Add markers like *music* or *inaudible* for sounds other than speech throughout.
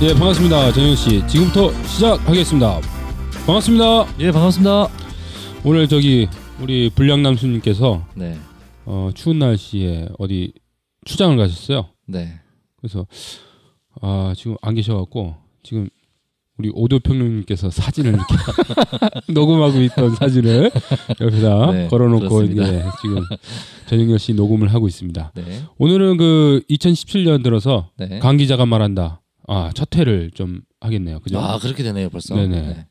예, 반갑습니다. 정영 씨. 지금부터 시작하겠습니다. 반갑습니다. 예, 반갑습니다. 오늘 저기 우리 불량 남수님께서 네, 어, 추운 날씨에 어디 출장을 가셨어요. 네. 그래서 아 지금 안 계셔 갖고 지금 우리 오도 평론님께서 사진을 이렇게 *laughs* 녹음하고 있던 사진을 옆에다 네, 걸어놓고. 이제 지금 전영열 씨 녹음을 하고 있습니다. 네, 오늘은 그 2017년 들어서 네. 강 기자가 말한다. 아, 첫 회를 좀 하겠네요. 그죠? 아, 그렇게 되네요, 벌써. 네네. 네.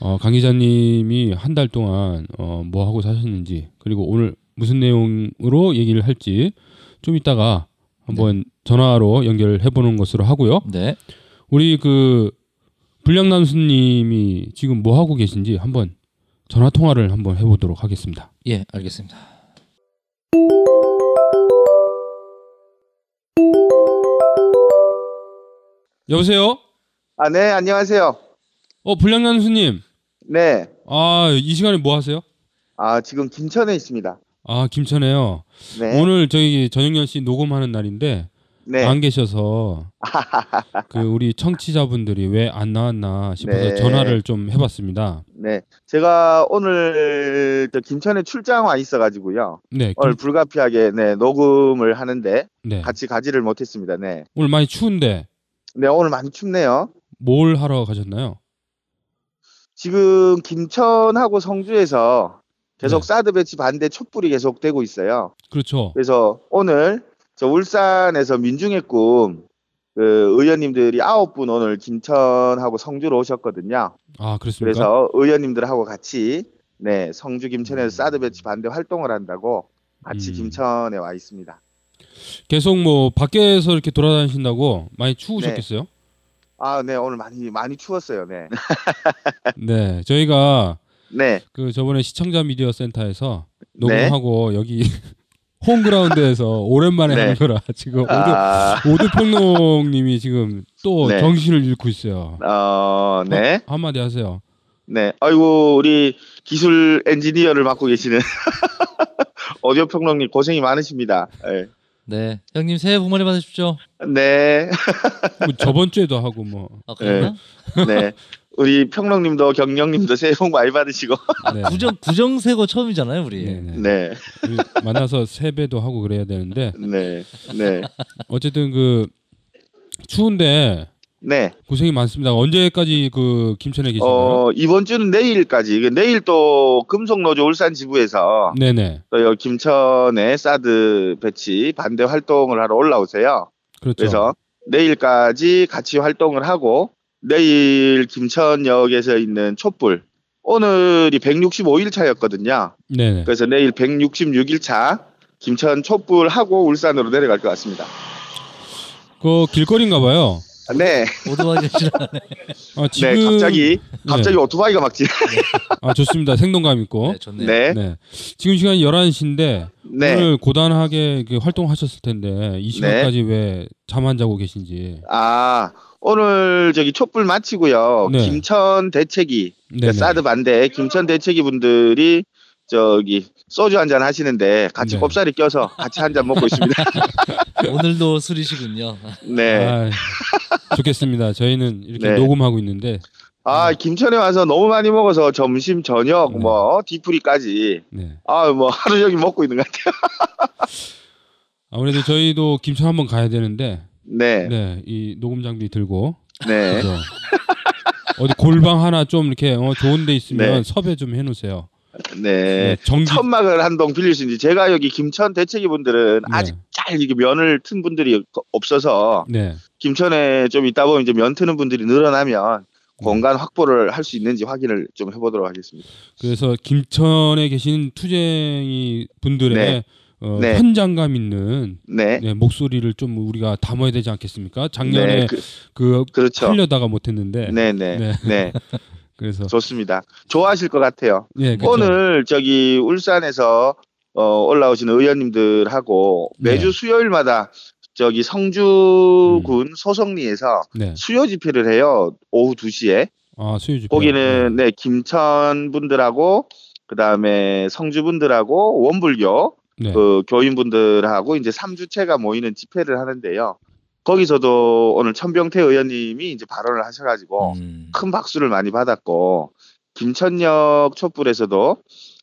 어, 강 기자님이 한 달 동안 어, 뭐 하고 사셨는지 그리고 오늘 무슨 내용으로 얘기를 할지 좀 이따가 한번 전화로 연결해 보는 것으로 하고요. 네. 우리 그 불량 남수님이 지금 뭐 하고 계신지 한번 전화 통화를 한번 해보도록 하겠습니다. 예, 알겠습니다. 여보세요? 아, 네, 안녕하세요. 어, 불량남수님. 네. 아, 이 시간에 뭐 하세요? 아, 지금 김천에 있습니다. 아, 김천에요. 네. 오늘 저희 전영열 씨 녹음하는 날인데 네. 안 계셔서 *laughs* 그 우리 청취자분들이 왜 안 나왔나 싶어서 네. 전화를 좀 해봤습니다. 네. 제가 오늘 저 김천에 출장 와 있어가지고요. 네, 오늘 김- 불가피하게 네, 녹음을 하는데 네. 같이 가지를 못했습니다. 네. 오늘 많이 추운데 네, 오늘 많이 춥네요. 뭘 하러 가셨나요? 지금 김천하고 성주에서 계속 네. 사드 배치 반대 촛불이 계속 되고 있어요. 그렇죠. 그래서 오늘 저 울산에서 민중의 꿈, 그 의원님들이 아홉 분 오늘 김천하고 성주로 오셨거든요. 아 그렇습니까? 그래서 의원님들하고 같이 네 성주 김천에서 사드 배치 반대 활동을 한다고 같이 음. 김천에 와 있습니다. 계속 뭐 밖에서 이렇게 돌아다니신다고 많이 추우셨겠어요? 아, 네 오늘 많이 많이 추웠어요. 네, *laughs* 네, 저희가 네, 그 저번에 시청자 미디어 센터에서 네. 녹음하고 여기 *laughs* 홈그라운드에서 오랜만에 네. 하는 거라 지금 오드 아, 오드 평론님이 지금 또 네. 정신을 잃고 있어요. 어, 네, 어, 한마디 하세요. 네. 아이고 우리 기술 엔지니어를 맡고 계시는 *laughs* 오디오 평론님 고생이 많으십니다. 네, 네. 형님 새해 복 많이 받으십시오. 네, 뭐 저번 주에도 하고 뭐 아, 그랬나? 네. 우리 평론님도 경령님도 새해 복 많이 받으시고, 네. 구정 구정세고 처음이잖아요, 우리. 네, 네. 네, 우리 만나서 세배도 하고 그래야 되는데 네, 네, 어쨌든 그 추운데 네. 고생이 많습니다. 언제까지 그 김천에 계신가요? 어, 이번 주는 내일까지. 그 내일 또 금속노조 울산 지부에서 네네 또 여기 김천에 사드 배치 반대 활동을 하러 올라오세요. 그렇죠. 그래서 내일까지 같이 활동을 하고 내일 김천역에서 있는 촛불 오늘이 165일 차였거든요. 네네 그래서 내일 166일 차 김천 촛불 하고 울산으로 내려갈 것 같습니다. 그 길거리인가 봐요. 네, 오토바이 싫어하네. 아, 지금 네 갑자기 갑자기 네. 오토바이가 막 지. 아 좋습니다. 생동감 있고. 네, 좋네요. 네, 네. 지금 시간이 11시인데 네. 오늘 고단하게 그 활동하셨을 텐데 이 시간까지 왜 잠 안 자고 계신지. 아 오늘 저기 촛불 마치고요. 네. 김천 대책이 네네. 사드 반대 김천 대책이 분들이 저기 소주 한 잔 하시는데 같이 네. 꼽사리 껴서 같이 한 잔 먹고 있습니다. *laughs* *laughs* 오늘도 술이시군요. 네. 아, 좋겠습니다. 저희는 이렇게 네. 녹음하고 있는데 아 김천에 와서 너무 많이 먹어서 점심 저녁 네. 뭐 뒤풀이까지 네. 아뭐 하루 종일 먹고 있는 것 같아요. *laughs* 아무래도 저희도 김천 한번 가야 되는데 네. 네. 네, 이 녹음 장비 들고 그죠? 어디 골방 하나 좀 이렇게 어, 좋은 데 있으면 네. 섭외 좀 해놓으세요. 네. 전기 천막을 한 동 빌릴 수 있는지 제가 여기 김천 대책이 분들은 네. 아직 잘 이게 면을 튼 분들이 없어서 네. 김천에 좀 있다 보면 이제 면 트는 분들이 늘어나면 네. 공간 확보를 할 수 있는지 확인을 좀 해보도록 하겠습니다. 그래서 김천에 계신 투쟁이 분들의 네. 어, 네. 현장감 있는 네. 네, 목소리를 좀 우리가 담아야 되지 않겠습니까? 작년에 네. 그, 그 그렇죠. 하려다가 못했는데 네, 네, 네. *laughs* 네. 그래서 좋습니다. 좋아하실 것 같아요. 예, 그렇죠. 오늘 저기 울산에서 어, 올라오신 의원님들하고 매주 네. 수요일마다 저기 성주군 소성리에서 네. 수요 집회를 해요. 오후 2시에. 아 수요 집회. 거기는 네, 김천 분들하고 그다음에 성주 분들하고 원불교 네. 그 교인분들하고 이제 3주체가 모이는 집회를 하는데요. 거기서도 오늘 천병태 의원님이 이제 발언을 하셔가지고 음. 큰 박수를 많이 받았고 김천역 촛불에서도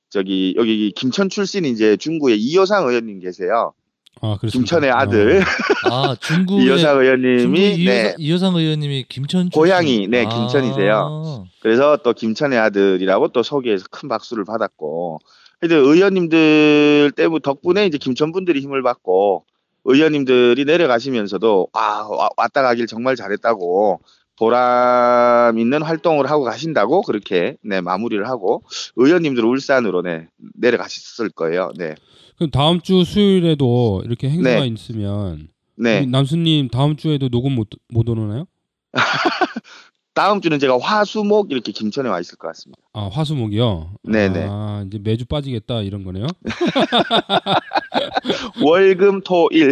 저기 여기 김천 출신 이제 중구의 이효상 의원님 계세요. 아, 그렇습니다. 김천의 아들 아 이효상 중국 의원님이 이효상, 네 이효상 의원님이 김천 출신. 고향이, 네, 아. 김천이세요. 그래서 또 김천의 아들이라고 또 소개해서 큰 박수를 받았고 의원님들 때문에 덕분에 이제 김천 분들이 힘을 받고 의원님들이 내려가시면서도 아 와- 왔다 가길 정말 잘했다고 보람 있는 활동을 하고 가신다고 그렇게 네 마무리를 하고 의원님들 울산으로 네 내려가셨을 거예요. 네. 그럼 다음 주 수요일에도 이렇게 행사가 네. 있으면 네. 남수님 다음 주에도 녹음 못, 못 오나요? *laughs* 다음 주는 제가 화수목 이렇게 김천에 와 있을 것 같습니다. 아 화수목이요. 네네. 아 이제 매주 빠지겠다 이런 거네요. *laughs* 월금 토일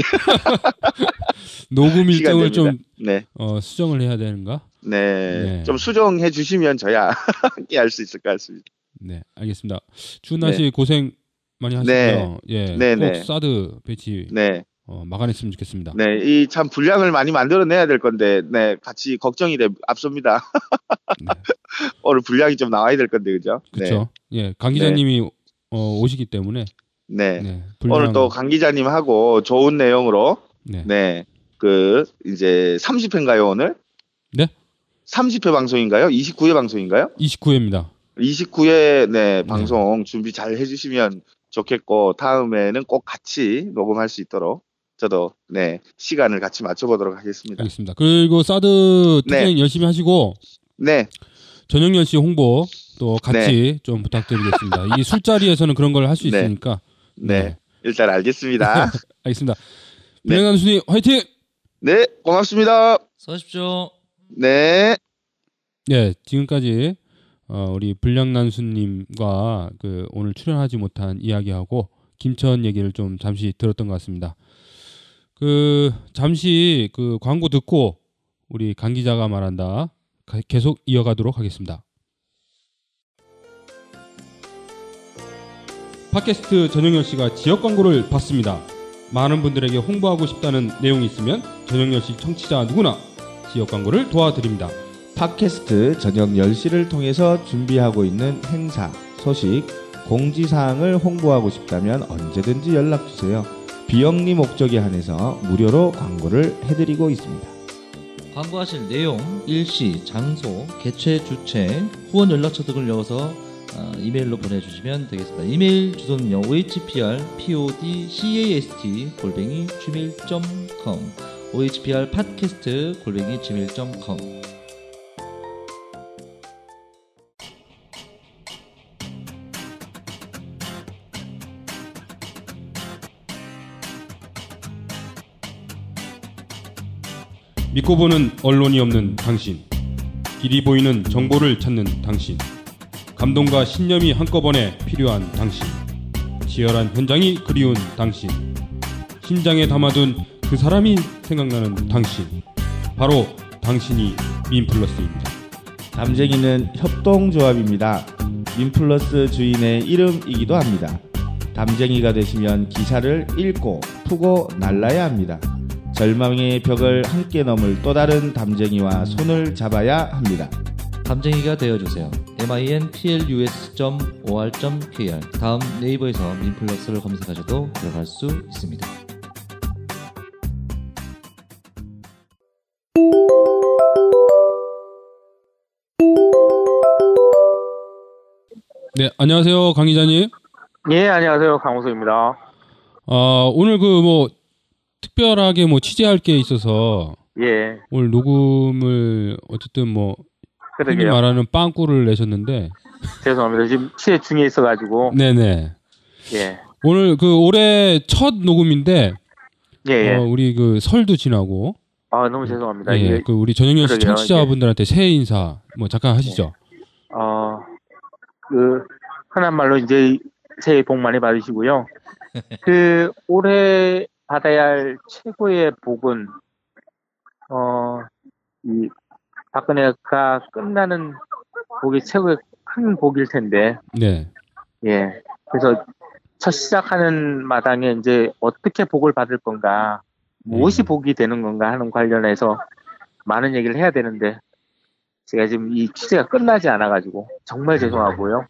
*laughs* 녹음 일정을 좀. 네. 어, 수정을 해야 되는가? 네. 네. 좀 수정해 주시면 저야 함께 할 수 있을 것 같습니다. 네, 알겠습니다. 추운 날씨 고생 많이 하시고요. 네. 예, 네, 꼭 네. 사드 배치 네. 어, 막아냈으면 좋겠습니다. 네. 이 참 분량을 많이 만들어 내야 될 건데, 네. 같이 걱정이 돼, 앞섭니다. 네. *laughs* 오늘 분량이 좀 나와야 될 건데, 그죠? 그렇죠. 예, 강 기자님이 어, 오시기 때문에 네. 네. 네, 오늘 분량- 또강 기자님하고 좋은 내용으로, 네. 네. 그, 이제 30회인가요, 오늘? 네? 30회 방송인가요? 29회 방송인가요? 29회입니다. 29회 네, 방송 준비 잘 해주시면 좋겠고 다음에는 꼭 같이 녹음할 수 있도록 저도 네 시간을 같이 맞춰보도록 하겠습니다. 알겠습니다. 그리고 사드 네. 투쟁 열심히 하시고 네, 전영렬 씨 홍보 또 같이 좀 부탁드리겠습니다. 이 술자리에서는 그런 걸 할수 네. 있으니까. 네, 일단 알겠습니다. *laughs* 알겠습니다. 네. 블랙남 순이 화이팅! 네, 고맙습니다. 수고하십시오. 네, 네, 지금까지 어, 우리 불량난수님과 그 오늘 출연하지 못한 이야기하고 김천 얘기를 좀 잠시 들었던 것 같습니다. 그 잠시 그 광고 듣고 우리 강 기자가 말한다 가- 계속 이어가도록 하겠습니다. 팟캐스트 전영열 씨가 지역 광고를 받습니다. 많은 분들에게 홍보하고 싶다는 내용이 있으면 전영열 씨 청취자 누구나 지역 광고를 도와드립니다. 팟캐스트 저녁 10시를 통해서 준비하고 있는 행사, 소식, 공지사항을 홍보하고 싶다면 언제든지 연락주세요. 비영리 목적에 한해서 무료로 광고를 해드리고 있습니다. 광고하실 내용, 일시, 장소, 개최 주체, 후원 연락처 등을 넣어서 아, 이메일로 보내주시면 되겠습니다. 이메일 주소는요 ohpr podcast 골뱅이 gmail.com ohpr 팟캐스트 골뱅이 gmail.com 믿고 보는 언론이 없는 당신. 길이 보이는 정보를 찾는 당신. 감동과 신념이 한꺼번에 필요한 당신. 치열한 현장이 그리운 당신. 심장에 담아둔 그 사람이 생각나는 당신. 바로 당신이 민플러스입니다. 담쟁이는 협동조합입니다. 민플러스 주인의 이름이기도 합니다. 담쟁이가 되시면 기사를 읽고 푸고 날라야 합니다. 절망의 벽을 함께 넘을 또 다른 담쟁이와 손을 잡아야 합니다. 담쟁이가 되어주세요. minplus.or.kr 다음 네이버에서 민플러스를 검색하셔도 들어갈 수 있습니다. 네, 안녕하세요, 강 기자님. 예, 안녕하세요. 강호수입니다. 어, 오늘 그 뭐 특별하게 뭐 취재할 게 있어서 예, 오늘 녹음을 어쨌든 뭐 흔히. 말하는 빵꾸를 내셨는데, 죄송합니다. 지금 취재 중에 있어가지고. 네네. 예, 오늘 그 올해 첫 녹음인데, 예, 예. 어, 우리 그 설도 지나고, 아, 너무 죄송합니다. 예, 그 우리 전영렬 씨 그러게요. 청취자분들한테 새해 인사 뭐 잠깐 하시죠. 어, 그, 흔한 말로 이제 새해 복 많이 받으시고요. 그, 올해 받아야 할 최고의 복은, 어, 이, 박근혜가 끝나는 복이 최고의 큰 복일 텐데, 네, 예. 그래서 첫 시작하는 마당에 이제 어떻게 복을 받을 건가. 무엇이 음. 복이 되는 건가 하는 관련해서 많은 얘기를 해야 되는데 제가 지금 이 취재가 끝나지 않아가지고 정말 죄송하고요.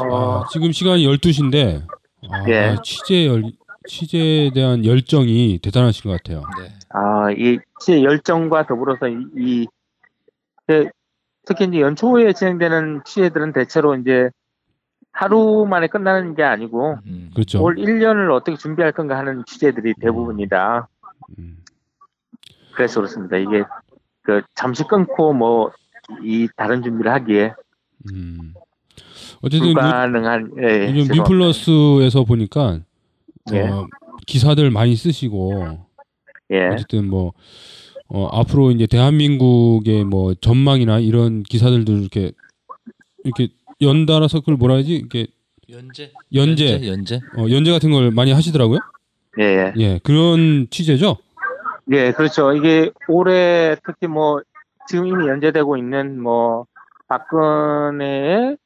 어, 아, 지금 시간이 12시인데 아, 예. 취재 열 취재에 대한 열정이 대단하신 것 같아요. 네. 아, 이 취재 열정과 더불어서 이, 이 그, 특히 이제 연초에 진행되는 취재들은 대체로 이제 하루 만에 끝나는 게 아니고 음. 그렇죠. 올 1년을 어떻게 준비할 건가 하는 취재들이 대부분이다. 음. 그래서 그렇습니다. 이게 그 잠시 끊고 뭐 이 다른 준비를 하기에 음. 어쨌든 그 불가능한 예, 예, 요즘. 민플러스에서 보니까 예. 어, 기사들 많이 쓰시고 예. 어쨌든 뭐 어, 앞으로 이제 대한민국의 뭐 전망이나 이런 기사들도 이렇게 이렇게 연달아서 그걸 뭐라 하지 이렇게 연재. 연재 연재. 어, 연재 같은 걸 많이 하시더라고요. 예, 예. 예 그런 취재죠. 예, 그렇죠. 이게 올해 특히 뭐 지금 이미 연재되고 있는 뭐 박근혜의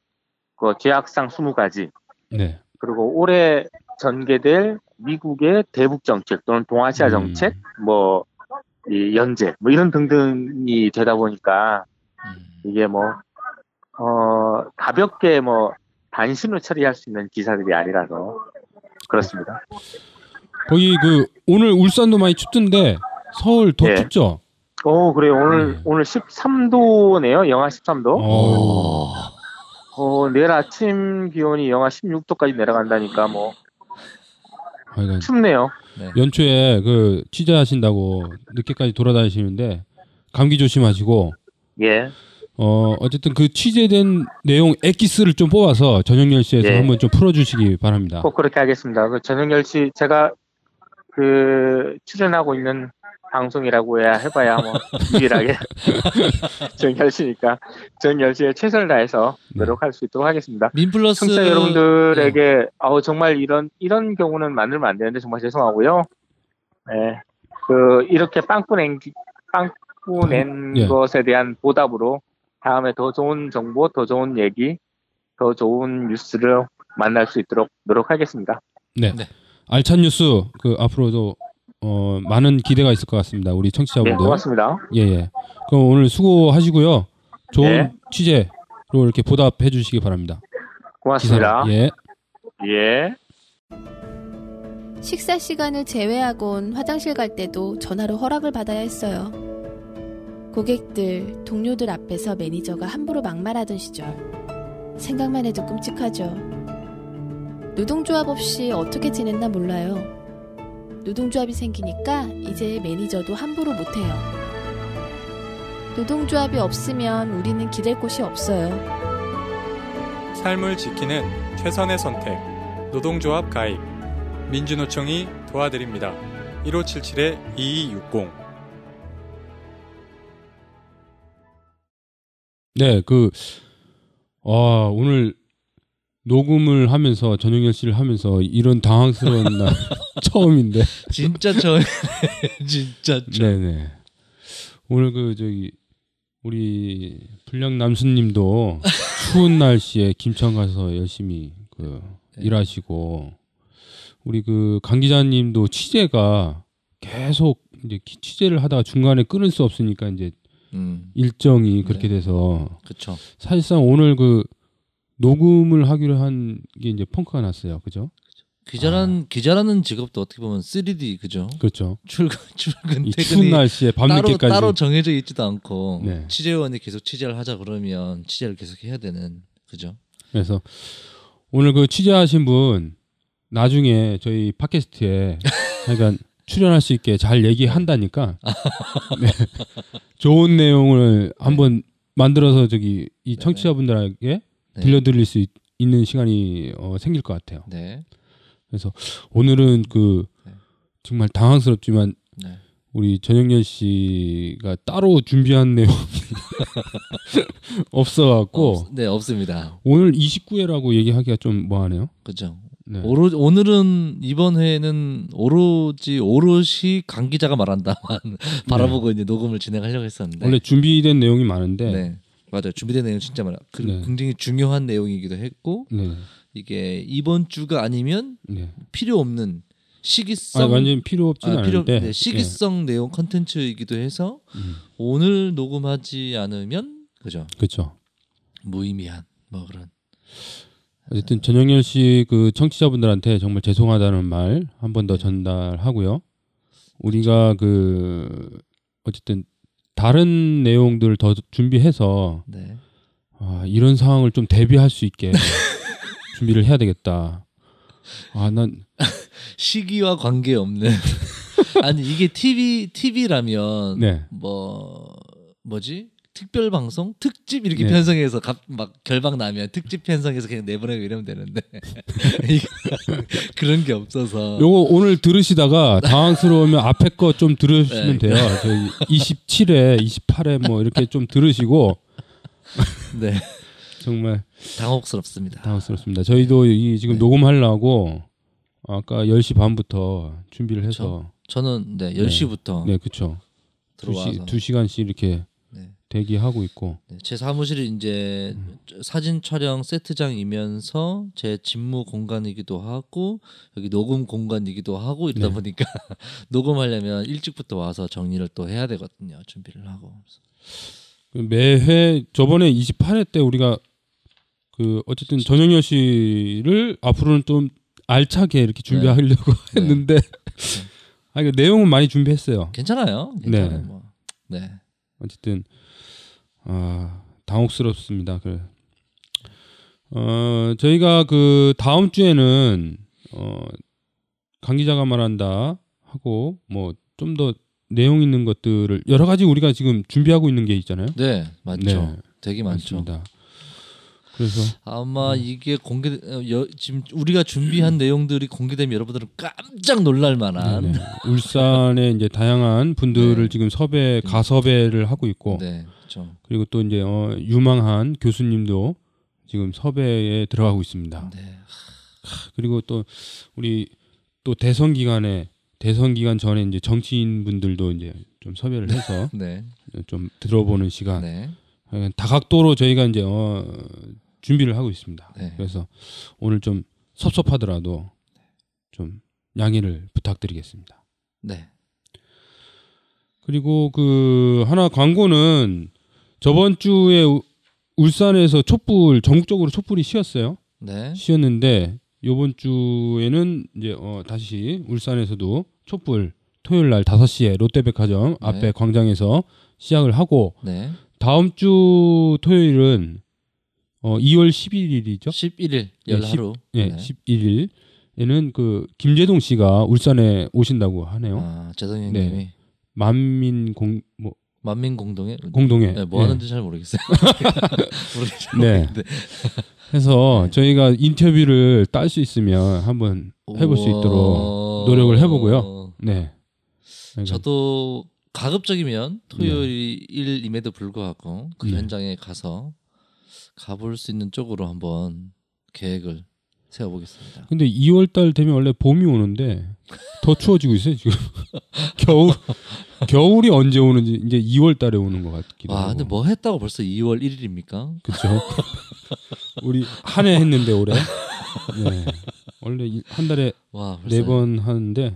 그 죄악상 20가지 네. 그리고 올해 전개될 미국의 대북 정책 또는 동아시아 음. 정책 뭐이 연재 뭐 이런 등등이 되다 보니까 음. 이게 뭐 어, 가볍게 뭐 단신으로 처리할 수 있는 기사들이 아니라서 그렇습니다. 거기 그 오늘 울산도 많이 춥던데 서울 더 예. 춥죠. 오, 그래요. 오늘 네. 오늘 13도네요. 영하 13도. 어. 어, 내일 아침 기온이 영하 16도까지 내려간다니까 뭐 하여간 춥네요. 연초에 그 취재하신다고 늦게까지 돌아다니시는데 감기 조심하시고 예. 어 어쨌든 그 취재된 내용 엑기스를 좀 뽑아서 저녁 10시에서 예. 한번 좀 풀어주시기 바랍니다. 꼭 그렇게 하겠습니다. 그 저녁 10시 제가 그 출연하고 있는 방송이라고 해야 해봐야 뭐 유일하게 *laughs* 저녁 10시니까 저녁 10시에 최선을 다해서 노력할 수 있도록 하겠습니다. 민플러스 청취자 여러분들에게 아우 정말 이런 이런 경우는 만들면 안 되는데 정말 죄송하고요. 네. 그 이렇게 빵꾸 낸 기- 빵꾸 낸 예. 것에 대한 보답으로 다음에 더 좋은 정보, 더 좋은 얘기, 더 좋은 뉴스를 만날 수 있도록 노력하겠습니다. 네. 네. 알찬 뉴스 그 앞으로도 어 많은 기대가 있을 것 같습니다. 우리 네, 청취자분들. 고맙습니다. 예 예. 그럼 오늘 수고하시고요. 좋은 네. 취재로 이렇게 보답해 주시기 바랍니다. 고맙습니다. 기사를. 예. 예. 식사 시간을 제외하곤 화장실 갈 때도 전화로 허락을 받아야 했어요. 고객들, 동료들 앞에서 매니저가 함부로 막말하던 시절. 생각만 해도 끔찍하죠. 노동조합 없이 어떻게 지냈나 몰라요. 노동조합이 생기니까 이제 매니저도 함부로 못해요. 노동조합이 없으면 우리는 기댈 곳이 없어요. 삶을 지키는 최선의 선택. 노동조합 가입. 민주노총이 도와드립니다. 1577-2260. 네, 그, 아, 오늘 녹음을 하면서, 저녁 10시를 하면서 이런 당황스러운 *laughs* 날 처음인데. 진짜 저 *laughs* 진짜 저 네네. 오늘 그, 저기, 우리 불량 남수님도 추운 날씨에 김천 가서 열심히 그, 네. 일하시고, 우리 그 강 기자님도 취재가 계속 이제 기- 취재를 하다가 중간에 끊을 수 없으니까 이제 음. 일정이 그렇게 네. 돼서 그쵸 사실상 오늘 그 녹음을 하기로 한 게 이제 펑크가 났어요. 그죠? 기자란 기자라는 직업도 어떻게 보면 3D 그죠 그렇죠. 출근 *laughs* 출근 퇴근이 날씨에 따로 밤늦게까지 따로 정해져 있지도 않고 네. 취재원이 계속 취재를 하자 그러면 취재를 계속 해야 되는 그죠 그래서 오늘 그 취재하신 분 나중에 저희 팟캐스트에 *laughs* 그러니까 출연할 수 있게 잘 얘기한다니까 *laughs* 네. 좋은 내용을 한번 만들어서 저기 이 네네. 청취자분들에게 네. 들려드릴 수 있, 는 시간이 어, 생길 것 같아요. 네 오늘은 그 네. 정말 당황스럽지만 네. 우리 전영렬 씨가 따로 준비한 내용이 *laughs* 없어갖고 없, 네 없습니다 오늘 29회라고 얘기하기가 좀 뭐하네요. 그죠 네. 오로, 오늘은 이번 회에는 오로지 오롯이 강 기자가 말한다만 *laughs* 바라보고 이제 녹음을 진행하려고 했었는데 네. 원래 준비된 내용이 많은데 네 맞아요 준비된 내용 진짜 많아 그 네. 굉장히 중요한 내용이기도 했고 네. 이게 이번 주가 아니면 네. 필요 없는 시기성 아, 완전 필요 없지는 아, 필요 않은데 네, 시기성 내용 컨텐츠이기도 해서 예. 음, 오늘 녹음하지 않으면 그죠 그렇죠. 무의미한 뭐 그런 어쨌든 전영열 씨 그 청취자분들한테 정말 죄송하다는 말 한 번 더 전달하고요. 우리가 그 어쨌든 다른 내용들을 더 준비해서 네. 아, 이런 상황을 좀 대비할 수 있게 *laughs* 준비를 해야 되겠다. 아, 난 *laughs* 시기와 관계 없는 *laughs* 아니 이게 TV TV라면 네. 뭐 뭐지 특별 방송 특집 이렇게 네. 편성해서 갑, 막 결방 나면 특집 편성해서 그냥 내보내고 이러면 되는데 *laughs* *laughs* 그런 게 없어서 요거 오늘 들으시다가 *laughs* 당황스러우면 앞에 거 좀 들으시면 네. 돼요. 저희 27회, 28회 뭐 이렇게 좀 들으시고 네 정말 당혹스럽습니다. 당황스럽습니다. 저희도 이 지금 네. 녹음하려고 아까 10시 반부터 준비를 해서 저는 네 10시부터 네, 그렇죠. 들어와서 두 시간씩 이렇게 네. 대기하고 있고 네, 제 사무실이 이제 음. 사진 촬영 세트장이면서 제 직무 공간이기도 하고 여기 녹음 공간이기도 하고 이러다 네. 보니까 *laughs* 녹음하려면 일찍부터 와서 정리를 또 해야 되거든요. 준비를 하고. 그 매회 저번에 28회 때 우리가 그 어쨌든 전영열 씨를 앞으로는 좀 알차게 이렇게 준비하려고 네. 했는데 아 이거 내용은 많이 준비했어요. 괜찮아요. 괜찮아요. 네. 뭐. 네. 어쨌든 아 당혹스럽습니다. 그래. 어 저희가 그 다음 주에는 어 강 기자가 말한다 하고 뭐 좀 더 내용 있는 것들을 여러 가지 우리가 지금 준비하고 있는 게 있잖아요. 네, 맞죠. 네, 되게 많죠. 맞습니다. 그래서 아마 이게 공개 어, 여, 지금 우리가 준비한 내용들이 공개되면 여러분들은 깜짝 놀랄 만한 네네. 울산에 이제 다양한 분들을 네. 지금 섭외 가섭외를 하고 있고 네, 그렇죠. 그리고 또 이제 어, 유망한 교수님도 지금 섭외에 들어가고 있습니다. 네. 그리고 또 우리 또 대선 기간에 대선 기간 전에 이제 정치인 분들도 이제 좀 섭외를 해서 *laughs* 네. 좀 들어보는 시간 네. 다각도로 저희가 이제 어, 준비를 하고 있습니다. 네. 그래서 오늘 좀 섭섭하더라도 좀 양해를 부탁드리겠습니다. 네. 그리고 그 하나 광고는 저번 주에 우- 울산에서 촛불 전국적으로 촛불이 쉬었어요. 네. 쉬었는데 요번 주에는 이제 어 다시 울산에서도 촛불 토요일 날 5시에 롯데백화점 앞에 네. 광장에서 시작을 하고 네. 다음 주 토요일은 어 2월 11일이죠. 11일 네, 열하루. 예, 네. 11일 에는 그 김재동 씨가 울산에 오신다고 하네요. 아, 재동 네. 형님이 만민 공뭐 만민 공동회 공동회. 네, 뭐 예. 하는지 잘 모르겠어요. *laughs* 모르겠어요. 네. 해서 네. 저희가 인터뷰를 딸 수 있으면 한번 해볼 수 있도록 노력을 해보고요. 네. 그러니까 저도 가급적이면 토요일임에도 불구하고 그 네. 현장에 가서 가볼 수 있는 쪽으로 한번 계획을 세워보겠습니다. 근데 2월 달 되면 원래 봄이 오는데 더 추워지고 있어요 지금. *laughs* 겨울 겨울이 언제 오는지 이제 2월 달에 오는 것 같기도 와, 하고. 근데 뭐 했다고 벌써 2월 1일입니까? 그렇죠. 우리 한 해 했는데 올해. 네. 원래 이- 한 달에 네 번 하는데.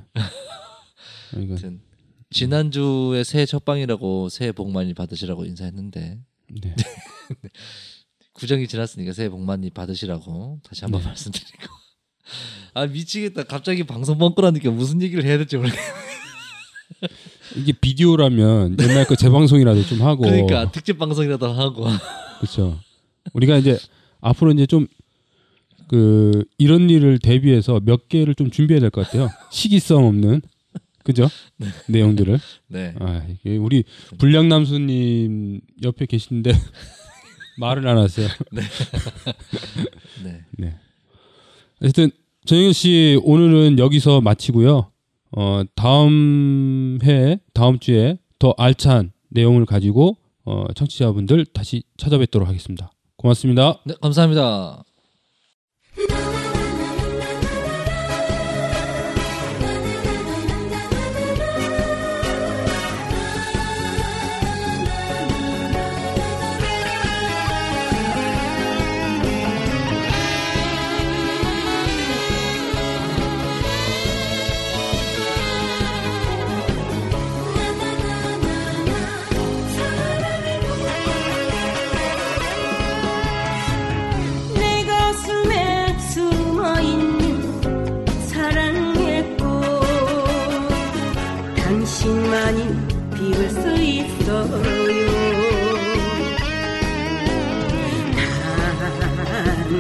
그러니까 아무튼 지난주에 새해 첫방이라고 새해 복 많이 받으시라고 인사했는데 네. *laughs* 구정이 지났으니까 새해 복 많이 받으시라고 다시 한번 네. 말씀드리고 *laughs* 아 미치겠다 갑자기 방송 뻥꾸라니까 무슨 얘기를 해야 될지 모르겠어 *laughs* 이게 비디오라면 옛날 거 재방송이라도 좀 하고. 그러니까 특집 방송이라도 하고 *laughs* 그렇죠. 우리가 이제 앞으로 이제 좀 그 이런 일을 대비해서 몇 개를 좀 준비해야 될 것 같아요. 시기성 없는 그죠? 내용들을. 네 아, 이게 우리 불량남수님 옆에 계신데 말을 안 하세요. *laughs* *laughs* 네. 네. 어쨌든 정영현 씨 오늘은 여기서 마치고요. 어 다음 해 다음 주에 더 알찬 내용을 가지고 어 청취자분들 다시 찾아뵙도록 하겠습니다. 고맙습니다. 네, 감사합니다.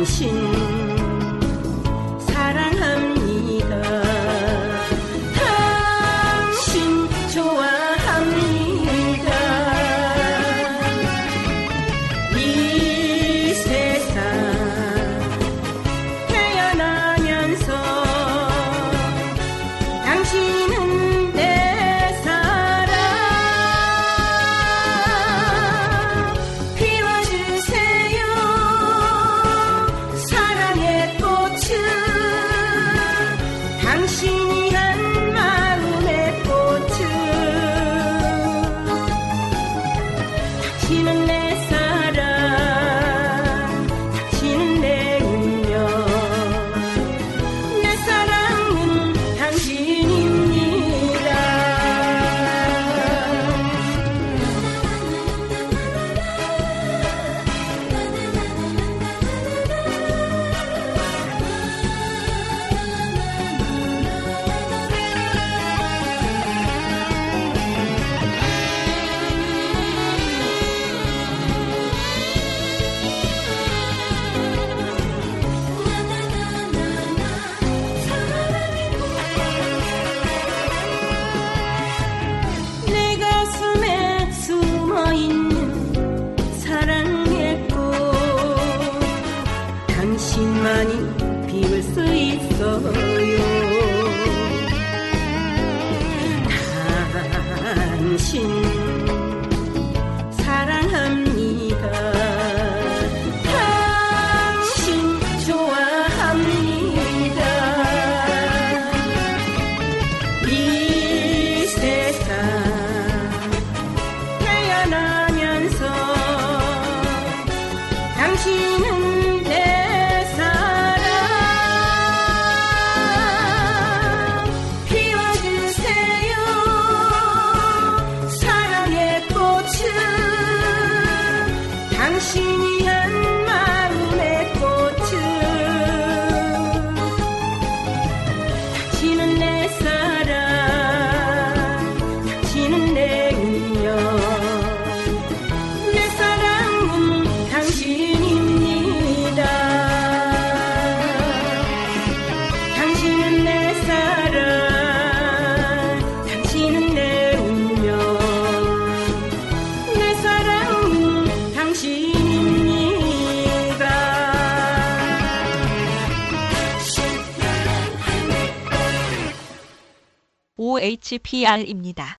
당 당신 당 OHPR입니다.